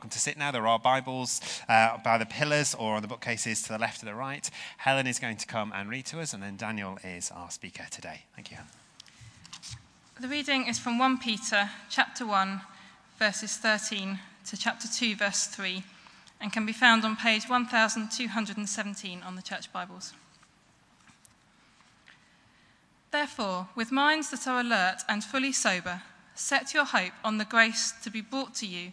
welcome to sit now. There are Bibles uh, by the pillars or on the bookcases to the left or the right. Helen is going to come and read to us, and then Daniel is our speaker today. Thank you. The reading is from 1 Peter chapter 1, verses 13 to chapter 2, verse 3, and can be found on page 1217 on the Church Bibles. Therefore, with minds that are alert and fully sober, set your hope on the grace to be brought to you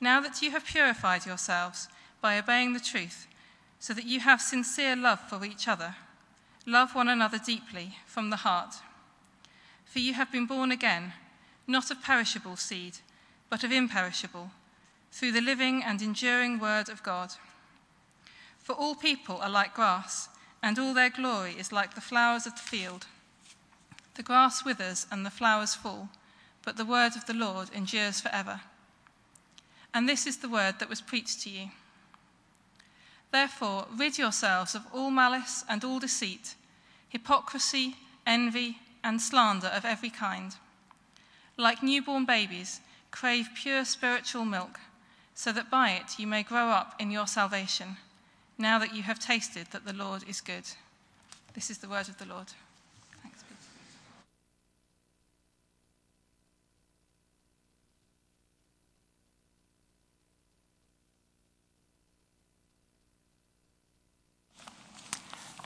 Now that you have purified yourselves by obeying the truth, so that you have sincere love for each other, love one another deeply from the heart. For you have been born again, not of perishable seed, but of imperishable, through the living and enduring word of God. For all people are like grass, and all their glory is like the flowers of the field. The grass withers and the flowers fall, but the word of the Lord endures forever. And this is the word that was preached to you. Therefore, rid yourselves of all malice and all deceit, hypocrisy, envy, and slander of every kind. Like newborn babies, crave pure spiritual milk, so that by it you may grow up in your salvation, now that you have tasted that the Lord is good. This is the word of the Lord.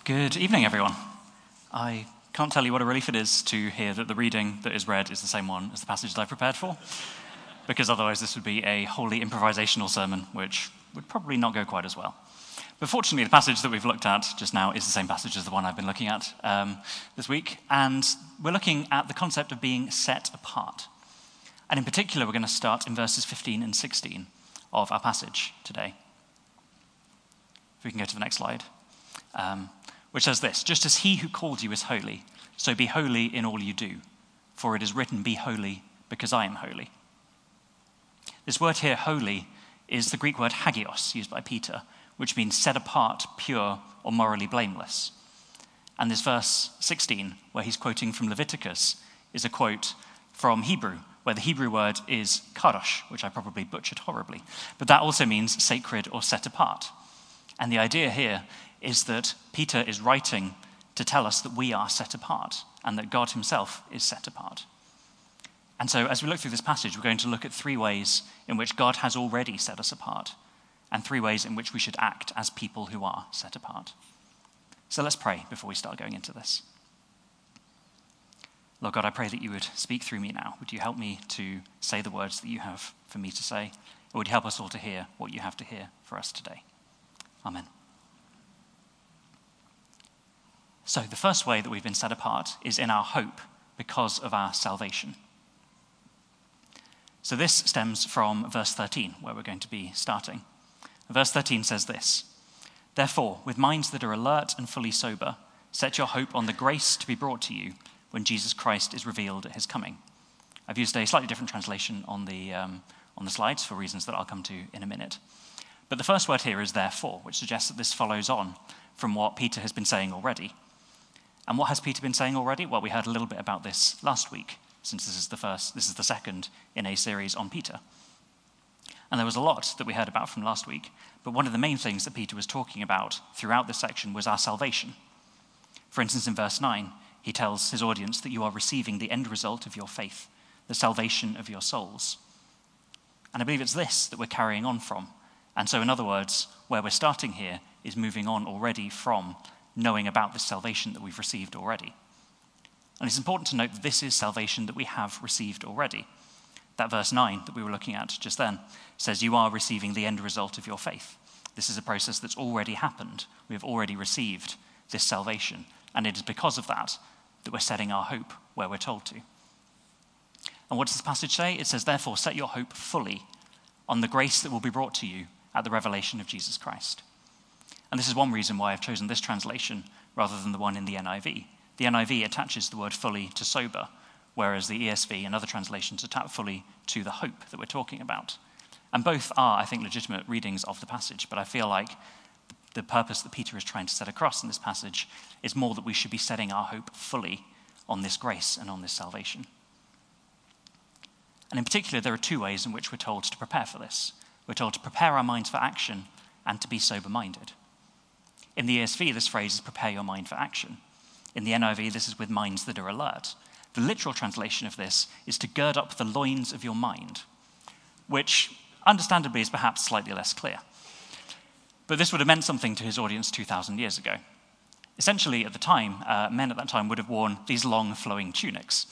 Good evening, everyone. I can't tell you what a relief it is to hear that the reading that is read is the same one as the passage that I prepared for, because otherwise this would be a wholly improvisational sermon, which would probably not go quite as well. But fortunately, the passage that we've looked at just now is the same passage as the one I've been looking at um, this week, and we're looking at the concept of being set apart. And in particular, we're going to start in verses 15 and 16 of our passage today. If we can go to the next slide. Um, which says this Just as he who called you is holy, so be holy in all you do. For it is written, Be holy, because I am holy. This word here, holy, is the Greek word hagios, used by Peter, which means set apart, pure, or morally blameless. And this verse 16, where he's quoting from Leviticus, is a quote from Hebrew, where the Hebrew word is kadosh, which I probably butchered horribly. But that also means sacred or set apart. And the idea here is that Peter is writing to tell us that we are set apart and that God himself is set apart. And so, as we look through this passage, we're going to look at three ways in which God has already set us apart, and three ways in which we should act as people who are set apart. So let's pray before we start going into this. Lord God, I pray that you would speak through me now. Would you help me to say the words that you have for me to say? Or would you help us all to hear what you have to hear for us today? Amen. So, the first way that we've been set apart is in our hope because of our salvation. So, this stems from verse 13, where we're going to be starting. Verse 13 says this Therefore, with minds that are alert and fully sober, set your hope on the grace to be brought to you when Jesus Christ is revealed at his coming. I've used a slightly different translation on the, um, on the slides for reasons that I'll come to in a minute. But the first word here is therefore, which suggests that this follows on from what Peter has been saying already. And what has Peter been saying already? Well, we heard a little bit about this last week, since this is the first, this is the second in a series on Peter. And there was a lot that we heard about from last week, but one of the main things that Peter was talking about throughout this section was our salvation. For instance, in verse 9, he tells his audience that you are receiving the end result of your faith, the salvation of your souls. And I believe it's this that we're carrying on from. And so, in other words, where we're starting here is moving on already from knowing about this salvation that we've received already. And it's important to note that this is salvation that we have received already. That verse 9 that we were looking at just then says, You are receiving the end result of your faith. This is a process that's already happened. We have already received this salvation. And it is because of that that we're setting our hope where we're told to. And what does this passage say? It says, Therefore, set your hope fully on the grace that will be brought to you at the revelation of Jesus Christ. And this is one reason why I've chosen this translation rather than the one in the NIV. The NIV attaches the word fully to sober, whereas the ESV and other translations attach fully to the hope that we're talking about. And both are, I think, legitimate readings of the passage, but I feel like the purpose that Peter is trying to set across in this passage is more that we should be setting our hope fully on this grace and on this salvation. And in particular, there are two ways in which we're told to prepare for this. We're told to prepare our minds for action and to be sober minded. In the ESV, this phrase is prepare your mind for action. In the NIV, this is with minds that are alert. The literal translation of this is to gird up the loins of your mind, which understandably is perhaps slightly less clear. But this would have meant something to his audience 2,000 years ago. Essentially, at the time, uh, men at that time would have worn these long flowing tunics.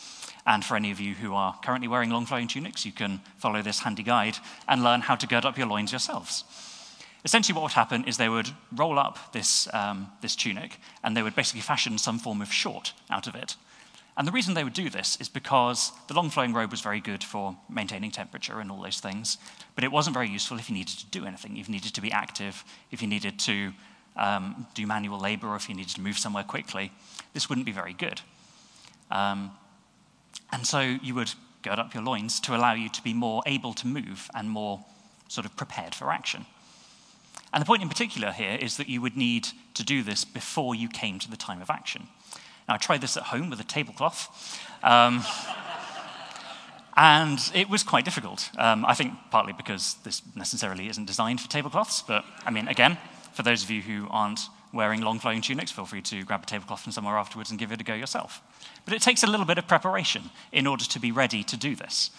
And for any of you who are currently wearing long flowing tunics, you can follow this handy guide and learn how to gird up your loins yourselves. Essentially, what would happen is they would roll up this, um, this tunic and they would basically fashion some form of short out of it. And the reason they would do this is because the long flowing robe was very good for maintaining temperature and all those things, but it wasn't very useful if you needed to do anything. If you needed to be active, if you needed to um, do manual labor, or if you needed to move somewhere quickly, this wouldn't be very good. Um, and so you would gird up your loins to allow you to be more able to move and more sort of prepared for action. And the point in particular here is that you would need to do this before you came to the time of action. Now, I tried this at home with a tablecloth. Um, and it was quite difficult. Um, I think partly because this necessarily isn't designed for tablecloths, but I mean, again, for those of you who aren't wearing long flowing tunics, feel free to grab a tablecloth from somewhere afterwards and give it a go yourself. But it takes a little bit of preparation in order to be ready to do this.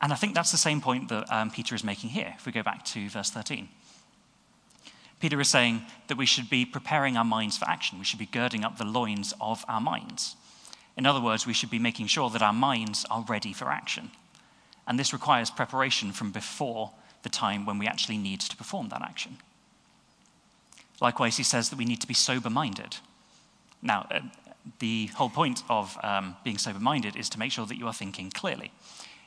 And I think that's the same point that um, Peter is making here, if we go back to verse 13. Peter is saying that we should be preparing our minds for action. We should be girding up the loins of our minds. In other words, we should be making sure that our minds are ready for action. And this requires preparation from before the time when we actually need to perform that action. Likewise, he says that we need to be sober minded. Now, uh, the whole point of um, being sober minded is to make sure that you are thinking clearly.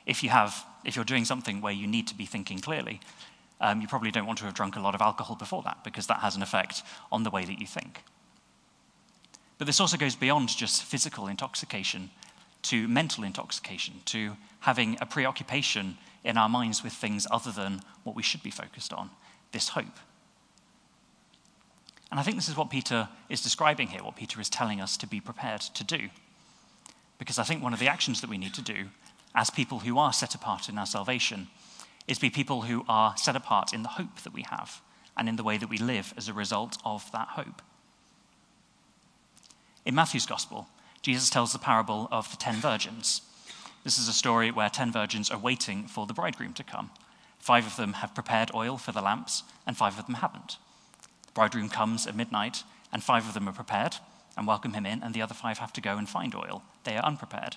If, you have, if you're doing something where you need to be thinking clearly, um, you probably don't want to have drunk a lot of alcohol before that because that has an effect on the way that you think. But this also goes beyond just physical intoxication to mental intoxication, to having a preoccupation in our minds with things other than what we should be focused on this hope. And I think this is what Peter is describing here, what Peter is telling us to be prepared to do. Because I think one of the actions that we need to do as people who are set apart in our salvation is to be people who are set apart in the hope that we have and in the way that we live as a result of that hope. In Matthew's Gospel, Jesus tells the parable of the ten virgins. This is a story where ten virgins are waiting for the bridegroom to come. Five of them have prepared oil for the lamps, and five of them haven't. The bridegroom comes at midnight, and five of them are prepared and welcome him in, and the other five have to go and find oil. They are unprepared.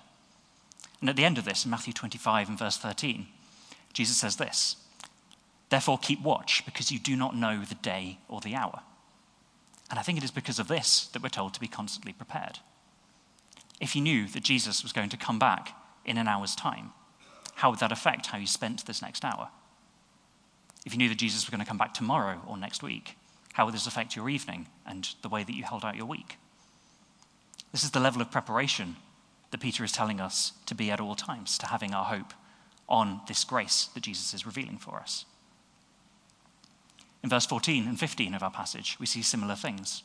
And at the end of this, in Matthew 25 and verse 13, Jesus says this Therefore, keep watch, because you do not know the day or the hour. And I think it is because of this that we're told to be constantly prepared. If you knew that Jesus was going to come back in an hour's time, how would that affect how you spent this next hour? If you knew that Jesus was going to come back tomorrow or next week, how would this affect your evening and the way that you held out your week? This is the level of preparation that Peter is telling us to be at all times, to having our hope on this grace that Jesus is revealing for us. In verse 14 and 15 of our passage, we see similar things.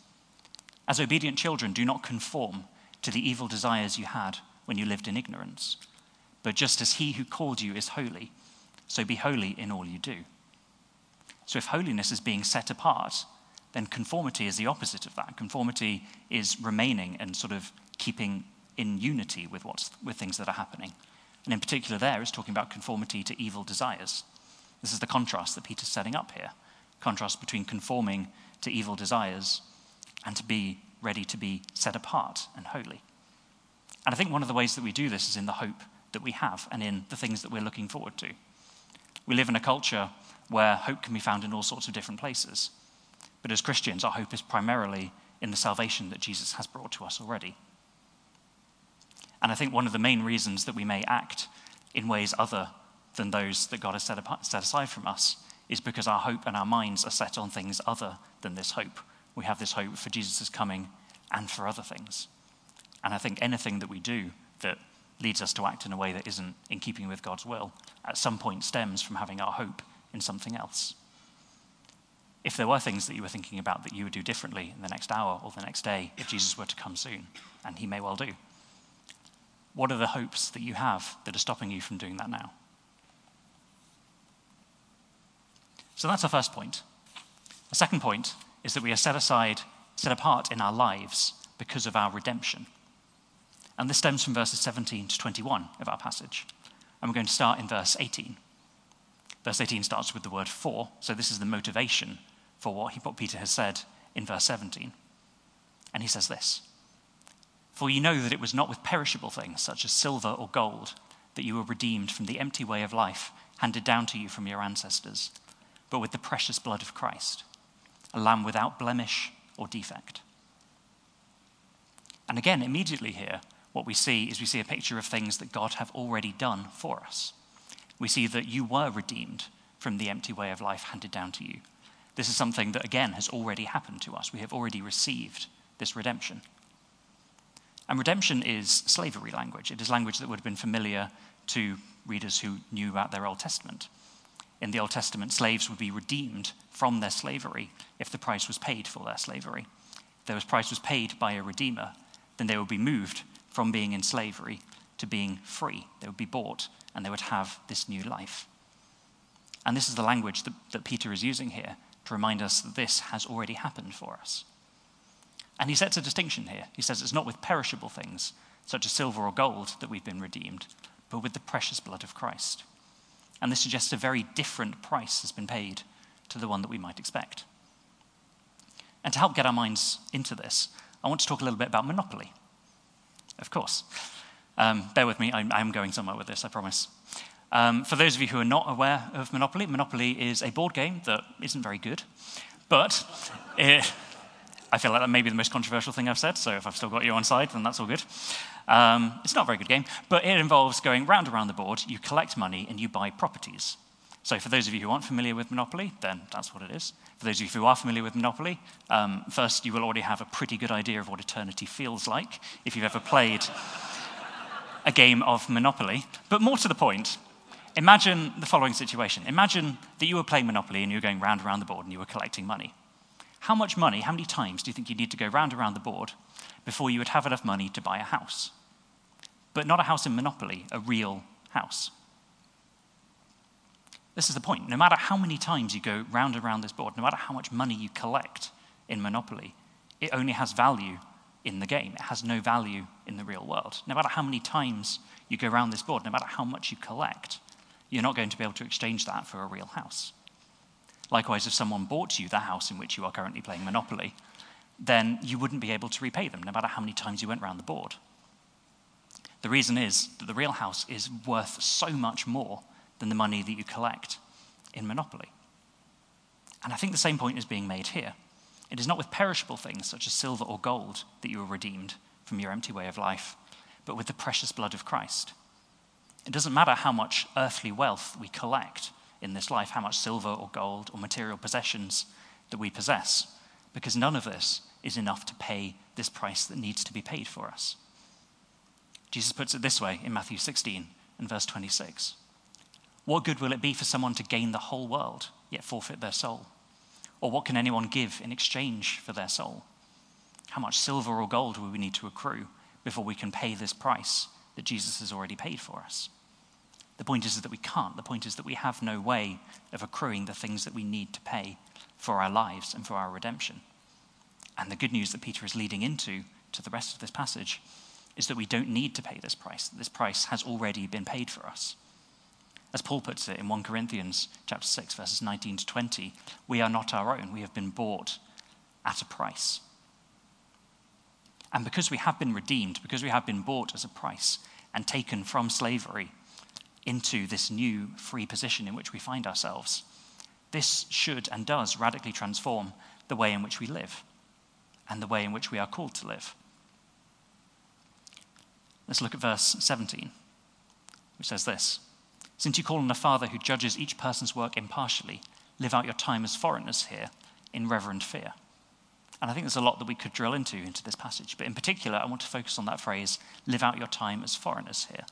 As obedient children, do not conform to the evil desires you had when you lived in ignorance. But just as he who called you is holy, so be holy in all you do. So if holiness is being set apart, then conformity is the opposite of that. Conformity is remaining and sort of keeping in unity with, what's, with things that are happening. And in particular, there is talking about conformity to evil desires. This is the contrast that Peter's setting up here contrast between conforming to evil desires and to be ready to be set apart and holy. And I think one of the ways that we do this is in the hope that we have and in the things that we're looking forward to. We live in a culture where hope can be found in all sorts of different places. But as Christians, our hope is primarily in the salvation that Jesus has brought to us already. And I think one of the main reasons that we may act in ways other than those that God has set, apart, set aside from us is because our hope and our minds are set on things other than this hope. We have this hope for Jesus' coming and for other things. And I think anything that we do that leads us to act in a way that isn't in keeping with God's will at some point stems from having our hope in something else. If there were things that you were thinking about that you would do differently in the next hour or the next day if Jesus were to come soon, and he may well do, what are the hopes that you have that are stopping you from doing that now? So that's our first point. The second point is that we are set aside, set apart in our lives because of our redemption. And this stems from verses 17 to 21 of our passage. And we're going to start in verse 18. Verse 18 starts with the word for, so this is the motivation for what, he, what Peter has said in verse 17. And he says this For you know that it was not with perishable things, such as silver or gold, that you were redeemed from the empty way of life handed down to you from your ancestors but with the precious blood of Christ, a lamb without blemish or defect. And again, immediately here, what we see is we see a picture of things that God have already done for us. We see that you were redeemed from the empty way of life handed down to you. This is something that, again, has already happened to us. We have already received this redemption. And redemption is slavery language. It is language that would have been familiar to readers who knew about their Old Testament in the Old Testament, slaves would be redeemed from their slavery if the price was paid for their slavery. If their price was paid by a redeemer, then they would be moved from being in slavery to being free. They would be bought and they would have this new life. And this is the language that, that Peter is using here to remind us that this has already happened for us. And he sets a distinction here. He says it's not with perishable things, such as silver or gold, that we've been redeemed, but with the precious blood of Christ. And this suggests a very different price has been paid to the one that we might expect. And to help get our minds into this, I want to talk a little bit about Monopoly. Of course. Um, bear with me, I, am going somewhere with this, I promise. Um, for those of you who are not aware of Monopoly, Monopoly is a board game that isn't very good, but it, I feel like that may be the most controversial thing I've said, so if I've still got you on side, then that's all good. Um, it's not a very good game, but it involves going round around the board, you collect money, and you buy properties. So, for those of you who aren't familiar with Monopoly, then that's what it is. For those of you who are familiar with Monopoly, um, first, you will already have a pretty good idea of what eternity feels like if you've ever played a game of Monopoly. But more to the point, imagine the following situation. Imagine that you were playing Monopoly and you were going round around the board and you were collecting money. How much money, how many times do you think you need to go round around the board before you would have enough money to buy a house? but not a house in Monopoly, a real house. This is the point. No matter how many times you go round and round this board, no matter how much money you collect in Monopoly, it only has value in the game. It has no value in the real world. No matter how many times you go around this board, no matter how much you collect, you're not going to be able to exchange that for a real house. Likewise, if someone bought you the house in which you are currently playing Monopoly, then you wouldn't be able to repay them no matter how many times you went around the board. The reason is that the real house is worth so much more than the money that you collect in Monopoly. And I think the same point is being made here. It is not with perishable things such as silver or gold that you are redeemed from your empty way of life, but with the precious blood of Christ. It doesn't matter how much earthly wealth we collect in this life, how much silver or gold or material possessions that we possess, because none of this is enough to pay this price that needs to be paid for us. Jesus puts it this way in Matthew 16 and verse 26 What good will it be for someone to gain the whole world, yet forfeit their soul? Or what can anyone give in exchange for their soul? How much silver or gold will we need to accrue before we can pay this price that Jesus has already paid for us? The point is that we can't. The point is that we have no way of accruing the things that we need to pay for our lives and for our redemption. And the good news that Peter is leading into to the rest of this passage is that we don't need to pay this price. This price has already been paid for us. As Paul puts it in 1 Corinthians chapter 6 verses 19 to 20, we are not our own, we have been bought at a price. And because we have been redeemed, because we have been bought as a price and taken from slavery into this new free position in which we find ourselves, this should and does radically transform the way in which we live and the way in which we are called to live. Let's look at verse 17, which says this Since you call on a Father who judges each person's work impartially, live out your time as foreigners here in reverent fear. And I think there's a lot that we could drill into into this passage. But in particular, I want to focus on that phrase, live out your time as foreigners here.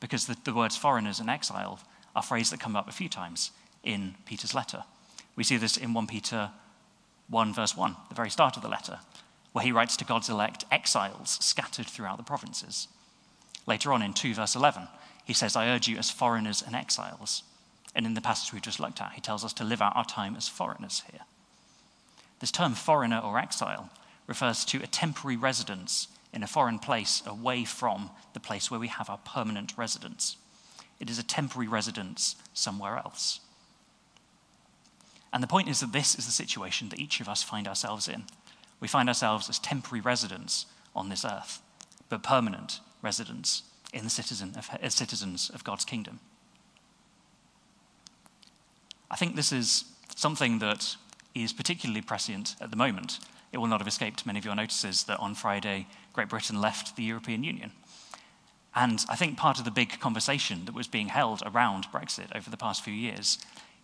Because the, the words foreigners and exile are phrases that come up a few times in Peter's letter. We see this in 1 Peter 1, verse 1, the very start of the letter, where he writes to God's elect exiles scattered throughout the provinces. Later on in 2, verse 11, he says, I urge you as foreigners and exiles. And in the passage we just looked at, he tells us to live out our time as foreigners here. This term foreigner or exile refers to a temporary residence in a foreign place away from the place where we have our permanent residence. It is a temporary residence somewhere else. And the point is that this is the situation that each of us find ourselves in. We find ourselves as temporary residents on this earth, but permanent residents in the citizen of, as citizens of God's kingdom. I think this is something that is particularly prescient at the moment. It will not have escaped many of your notices that on Friday, Great Britain left the European Union. And I think part of the big conversation that was being held around Brexit over the past few years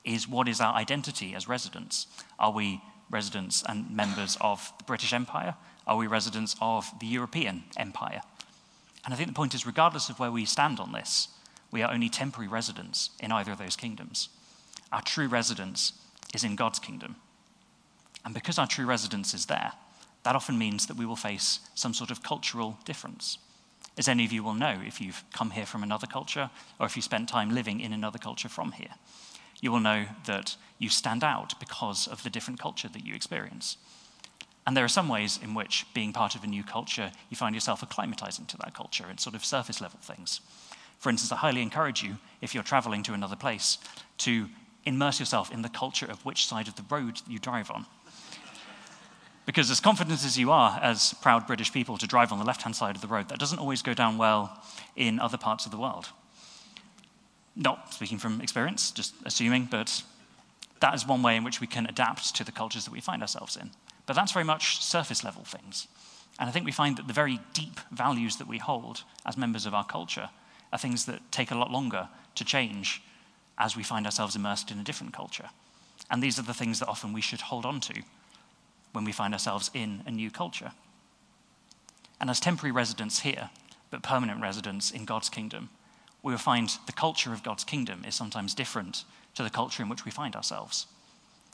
is what is our identity as residents? Are we residents and members of the British Empire? Are we residents of the European Empire? And I think the point is, regardless of where we stand on this, we are only temporary residents in either of those kingdoms. Our true residence is in God's kingdom. And because our true residence is there, that often means that we will face some sort of cultural difference. As any of you will know, if you've come here from another culture or if you spent time living in another culture from here, you will know that you stand out because of the different culture that you experience. And there are some ways in which, being part of a new culture, you find yourself acclimatizing to that culture and sort of surface level things. For instance, I highly encourage you, if you're traveling to another place, to immerse yourself in the culture of which side of the road you drive on. Because, as confident as you are as proud British people to drive on the left hand side of the road, that doesn't always go down well in other parts of the world. Not speaking from experience, just assuming, but that is one way in which we can adapt to the cultures that we find ourselves in. But that's very much surface level things. And I think we find that the very deep values that we hold as members of our culture are things that take a lot longer to change as we find ourselves immersed in a different culture. And these are the things that often we should hold on to when we find ourselves in a new culture. And as temporary residents here, but permanent residents in God's kingdom, we will find the culture of God's kingdom is sometimes different to the culture in which we find ourselves.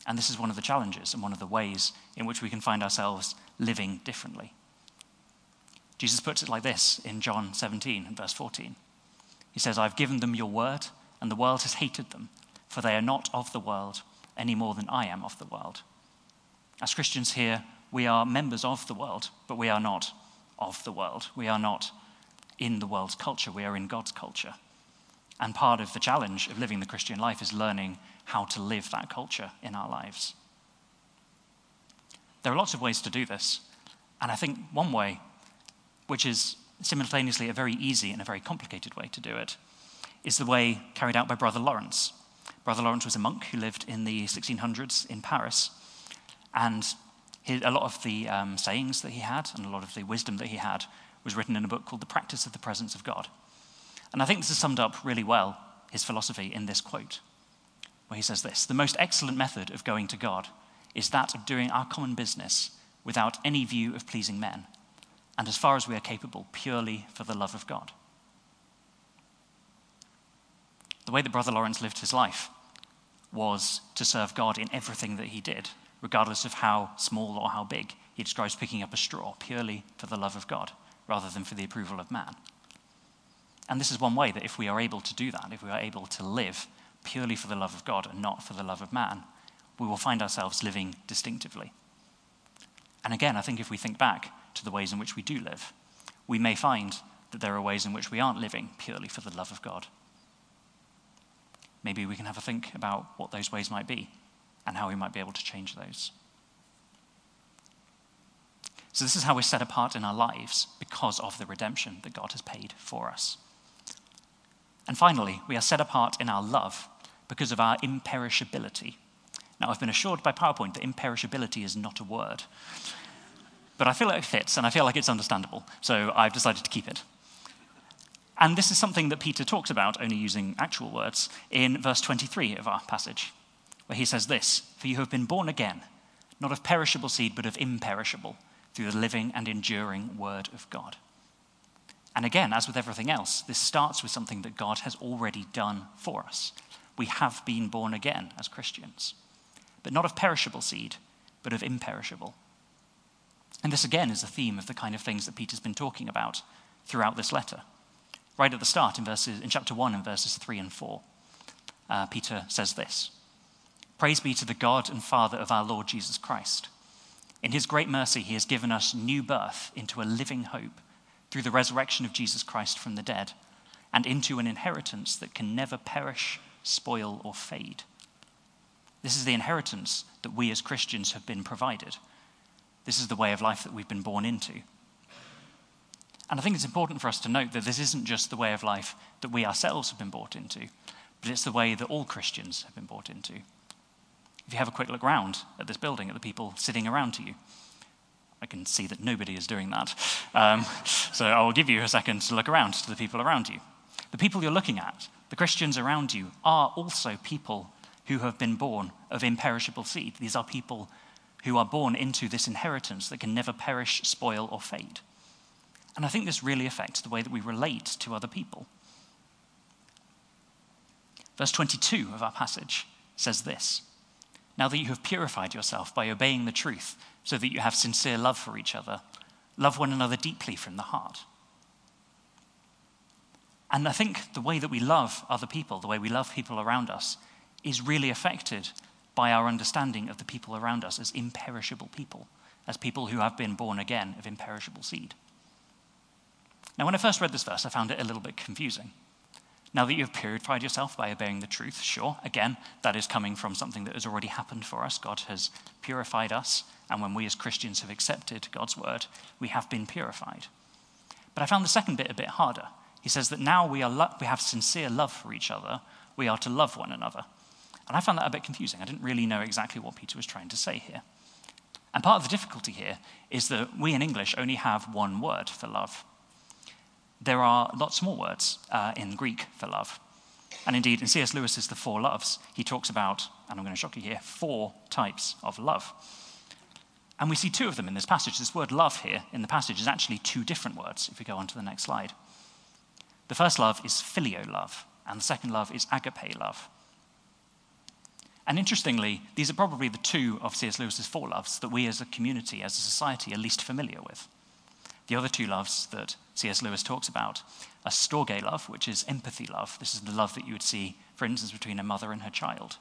And this is one of the challenges and one of the ways in which we can find ourselves living differently. Jesus puts it like this in John 17 and verse 14. He says, I've given them your word, and the world has hated them, for they are not of the world any more than I am of the world. As Christians here, we are members of the world, but we are not of the world. We are not in the world's culture, we are in God's culture. And part of the challenge of living the Christian life is learning how to live that culture in our lives. There are lots of ways to do this. And I think one way, which is simultaneously a very easy and a very complicated way to do it, is the way carried out by Brother Lawrence. Brother Lawrence was a monk who lived in the 1600s in Paris. And a lot of the um, sayings that he had and a lot of the wisdom that he had was written in a book called The Practice of the Presence of God. And I think this has summed up really well his philosophy in this quote, where he says this The most excellent method of going to God is that of doing our common business without any view of pleasing men, and as far as we are capable, purely for the love of God. The way that Brother Lawrence lived his life was to serve God in everything that he did regardless of how small or how big. He describes picking up a straw purely for the love of God rather than for the approval of man. And this is one way that if we are able to do that, if we are able to live purely for the love of God and not for the love of man, we will find ourselves living distinctively. And again, I think if we think back to the ways in which we do live, we may find that there are ways in which we aren't living purely for the love of God. maybe we can have a think about what those ways might be and how we might be able to change those. So, this is how we're set apart in our lives because of the redemption that God has paid for us. And finally, we are set apart in our love because of our imperishability. Now, I've been assured by PowerPoint that imperishability is not a word, but I feel like it fits and I feel like it's understandable, so I've decided to keep it. And this is something that Peter talks about, only using actual words, in verse 23 of our passage, where he says this For you have been born again, not of perishable seed, but of imperishable through the living and enduring Word of God. And again, as with everything else, this starts with something that God has already done for us. We have been born again as Christians, but not of perishable seed, but of imperishable. And this again is a theme of the kind of things that Peter's been talking about throughout this letter. Right at the start, in, verses, in chapter 1, in verses 3 and 4, uh, Peter says this Praise be to the God and Father of our Lord Jesus Christ in his great mercy, he has given us new birth into a living hope through the resurrection of Jesus Christ from the dead and into an inheritance that can never perish, spoil, or fade. This is the inheritance that we as Christians have been provided. This is the way of life that we've been born into. And I think it's important for us to note that this isn't just the way of life that we ourselves have been brought into, but it's the way that all Christians have been brought into if you have a quick look around at this building, at the people sitting around to you, I can see that nobody is doing that. Um, so I will give you a second to look around to the people around you. The people you're looking at, the Christians around you, are also people who have been born of imperishable seed. These are people who are born into this inheritance that can never perish, spoil, or fade. And I think this really affects the way that we relate to other people. Verse 22 of our passage says this now that you have purified yourself by obeying the truth, so that you have sincere love for each other, love one another deeply from the heart. And I think the way that we love other people, the way we love people around us, is really affected by our understanding of the people around us as imperishable people, as people who have been born again of imperishable seed. Now, when I first read this verse, I found it a little bit confusing. Now that you have purified yourself by obeying the truth, sure, again, that is coming from something that has already happened for us. God has purified us, and when we as Christians have accepted God's word, we have been purified. But I found the second bit a bit harder. He says that now we, are lo- we have sincere love for each other, we are to love one another. And I found that a bit confusing. I didn't really know exactly what Peter was trying to say here. And part of the difficulty here is that we in English only have one word for love there are lots more words uh, in Greek for love. And indeed, in C.S. Lewis's The Four Loves, he talks about, and I'm going to shock you here, four types of love. And we see two of them in this passage. This word love here in the passage is actually two different words, if we go on to the next slide. The first love is phileo love, and the second love is agape love. And interestingly, these are probably the two of C.S. Lewis's four loves that we as a community, as a society, are least familiar with. The other two loves that C.S. Lewis talks about a storge love, which is empathy love. This is the love that you would see, for instance, between a mother and her child.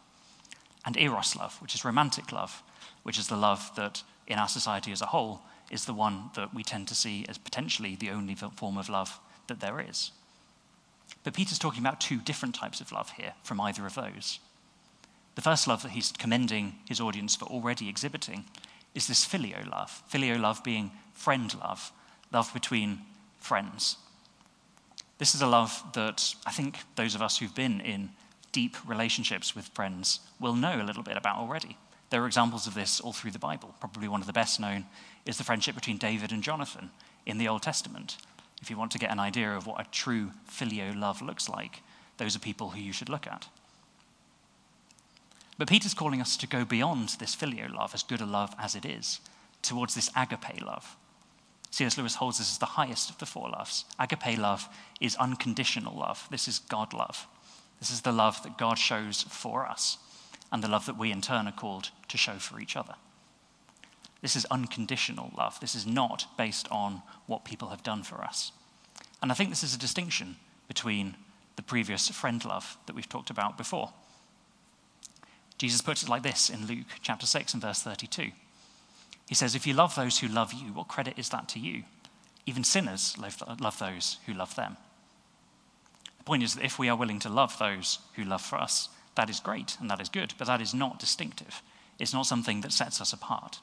And eros love, which is romantic love, which is the love that in our society as a whole is the one that we tend to see as potentially the only form of love that there is. But Peter's talking about two different types of love here from either of those. The first love that he's commending his audience for already exhibiting is this filial love, filial love being friend love, love between friends. This is a love that I think those of us who've been in deep relationships with friends will know a little bit about already. There are examples of this all through the Bible. Probably one of the best known is the friendship between David and Jonathan in the Old Testament. If you want to get an idea of what a true filial love looks like, those are people who you should look at. But Peter's calling us to go beyond this filial love, as good a love as it is, towards this agape love, C.S. Lewis holds this as the highest of the four loves. Agape love is unconditional love. This is God love. This is the love that God shows for us and the love that we in turn are called to show for each other. This is unconditional love. This is not based on what people have done for us. And I think this is a distinction between the previous friend love that we've talked about before. Jesus puts it like this in Luke chapter 6 and verse 32. He says, If you love those who love you, what credit is that to you? Even sinners love, those who love them. The point is that if we are willing to love those who love for us, that is great and that is good, but that is not distinctive. It's not something that sets us apart.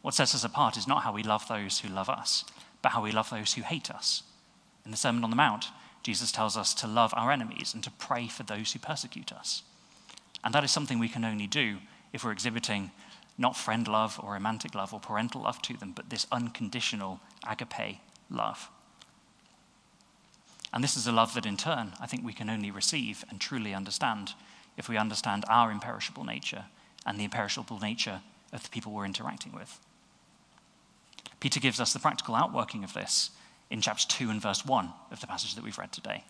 What sets us apart is not how we love those who love us, but how we love those who hate us. In the Sermon on the Mount, Jesus tells us to love our enemies and to pray for those who persecute us. And that is something we can only do if we're exhibiting not friend love or romantic love or parental love to them, but this unconditional agape love. And this is a love that, in turn, I think we can only receive and truly understand if we understand our imperishable nature and the imperishable nature of the people we're interacting with. Peter gives us the practical outworking of this in chapter 2 and verse 1 of the passage that we've read today.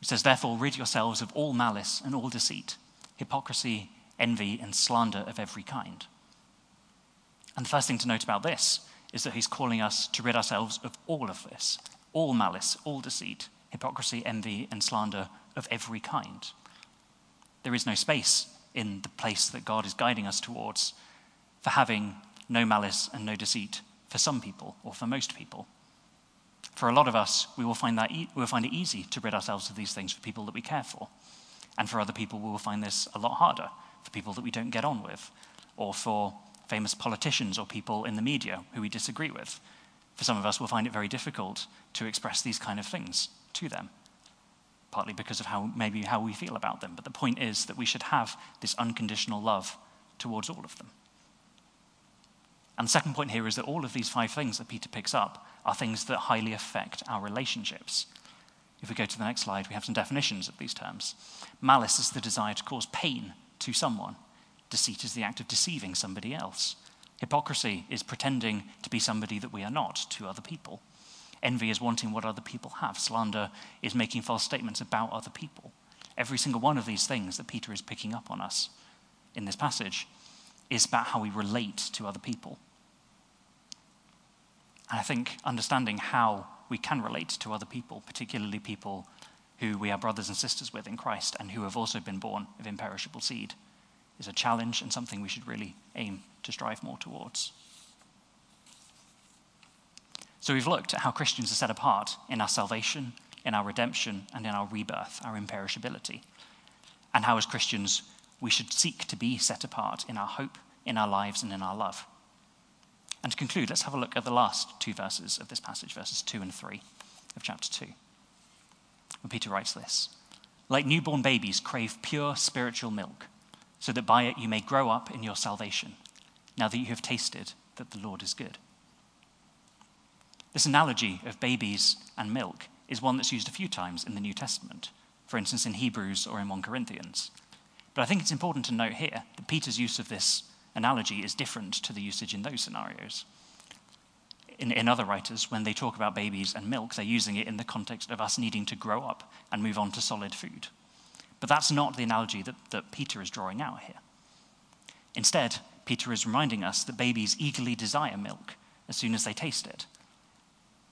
It says, Therefore, rid yourselves of all malice and all deceit, hypocrisy, envy, and slander of every kind. And the first thing to note about this is that he's calling us to rid ourselves of all of this all malice, all deceit, hypocrisy, envy, and slander of every kind. There is no space in the place that God is guiding us towards for having no malice and no deceit for some people or for most people. For a lot of us, we will find that e- we will find it easy to rid ourselves of these things for people that we care for. And for other people, we will find this a lot harder for people that we don't get on with, or for famous politicians or people in the media who we disagree with. For some of us, we'll find it very difficult to express these kind of things to them, partly because of how maybe how we feel about them. But the point is that we should have this unconditional love towards all of them. And the second point here is that all of these five things that Peter picks up are things that highly affect our relationships. If we go to the next slide, we have some definitions of these terms. Malice is the desire to cause pain to someone, deceit is the act of deceiving somebody else. Hypocrisy is pretending to be somebody that we are not to other people. Envy is wanting what other people have. Slander is making false statements about other people. Every single one of these things that Peter is picking up on us in this passage is about how we relate to other people. And I think understanding how we can relate to other people, particularly people who we are brothers and sisters with in Christ and who have also been born of imperishable seed, is a challenge and something we should really aim to strive more towards. So we've looked at how Christians are set apart in our salvation, in our redemption, and in our rebirth, our imperishability, and how as Christians we should seek to be set apart in our hope, in our lives, and in our love. And to conclude, let's have a look at the last two verses of this passage, verses 2 and 3 of chapter 2. When Peter writes this Like newborn babies, crave pure spiritual milk, so that by it you may grow up in your salvation, now that you have tasted that the Lord is good. This analogy of babies and milk is one that's used a few times in the New Testament, for instance, in Hebrews or in 1 Corinthians. But I think it's important to note here that Peter's use of this analogy is different to the usage in those scenarios. In, in, other writers, when they talk about babies and milk, they're using it in the context of us needing to grow up and move on to solid food. But that's not the analogy that, that Peter is drawing out here. Instead, Peter is reminding us that babies eagerly desire milk as soon as they taste it.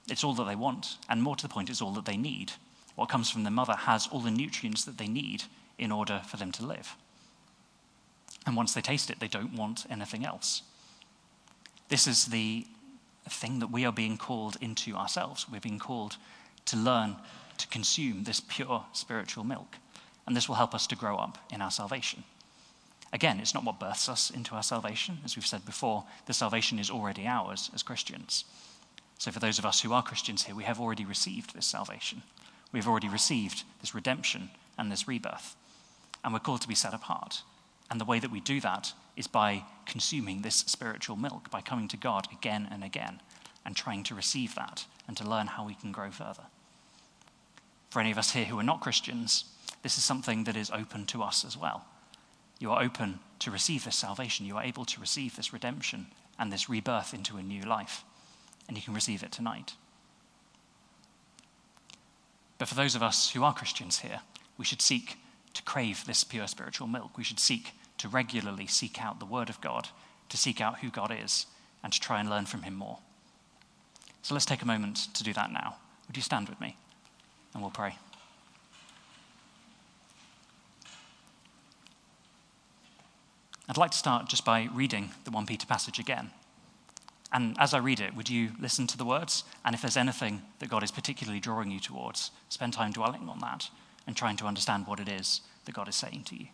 It's all that they want, and more to the point, it's all that they need. What comes from their mother has all the nutrients that they need in order for them to live. And once they taste it, they don't want anything else. This is the thing that we are being called into ourselves. We're being called to learn to consume this pure spiritual milk. And this will help us to grow up in our salvation. Again, it's not what births us into our salvation. As we've said before, the salvation is already ours as Christians. So, for those of us who are Christians here, we have already received this salvation. We've already received this redemption and this rebirth. And we're called to be set apart. And the way that we do that is by consuming this spiritual milk, by coming to God again and again and trying to receive that and to learn how we can grow further. For any of us here who are not Christians, this is something that is open to us as well. You are open to receive this salvation. You are able to receive this redemption and this rebirth into a new life. And you can receive it tonight. But for those of us who are Christians here, we should seek to crave this pure spiritual milk. We should seek to regularly seek out the Word of God, to seek out who God is, and to try and learn from Him more. So let's take a moment to do that now. Would you stand with me? And we'll pray. I'd like to start just by reading the 1 Peter passage again. And as I read it, would you listen to the words? And if there's anything that God is particularly drawing you towards, spend time dwelling on that and trying to understand what it is that God is saying to you.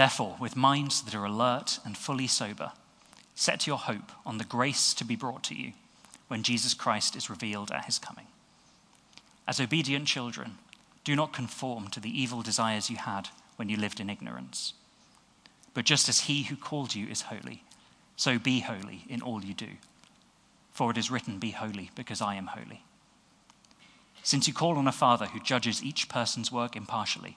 Therefore, with minds that are alert and fully sober, set your hope on the grace to be brought to you when Jesus Christ is revealed at his coming. As obedient children, do not conform to the evil desires you had when you lived in ignorance. But just as he who called you is holy, so be holy in all you do. For it is written, Be holy, because I am holy. Since you call on a Father who judges each person's work impartially,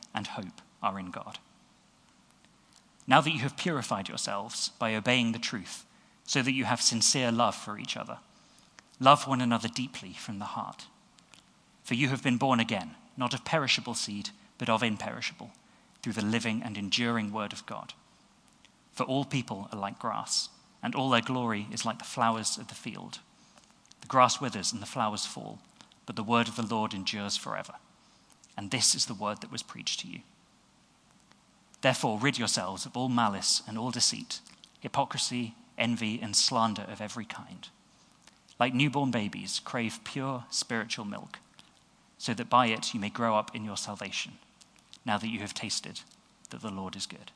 and hope are in God. Now that you have purified yourselves by obeying the truth, so that you have sincere love for each other, love one another deeply from the heart. For you have been born again, not of perishable seed, but of imperishable, through the living and enduring word of God. For all people are like grass, and all their glory is like the flowers of the field. The grass withers and the flowers fall but the word of the Lord endures forever. And this is the word that was preached to you. Therefore, rid yourselves of all malice and all deceit, hypocrisy, envy, and slander of every kind. Like newborn babies, crave pure spiritual milk, so that by it you may grow up in your salvation, now that you have tasted that the Lord is good.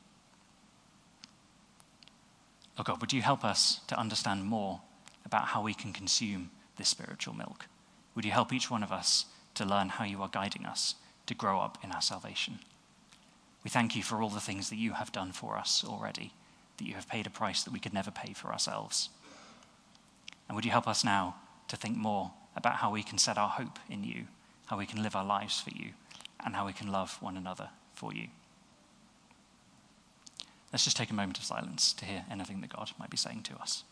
Oh God, would you help us to understand more about how we can consume this spiritual milk? Would you help each one of us to learn how you are guiding us to grow up in our salvation? We thank you for all the things that you have done for us already, that you have paid a price that we could never pay for ourselves. And would you help us now to think more about how we can set our hope in you, how we can live our lives for you, and how we can love one another for you? Let's just take a moment of silence to hear anything that God might be saying to us.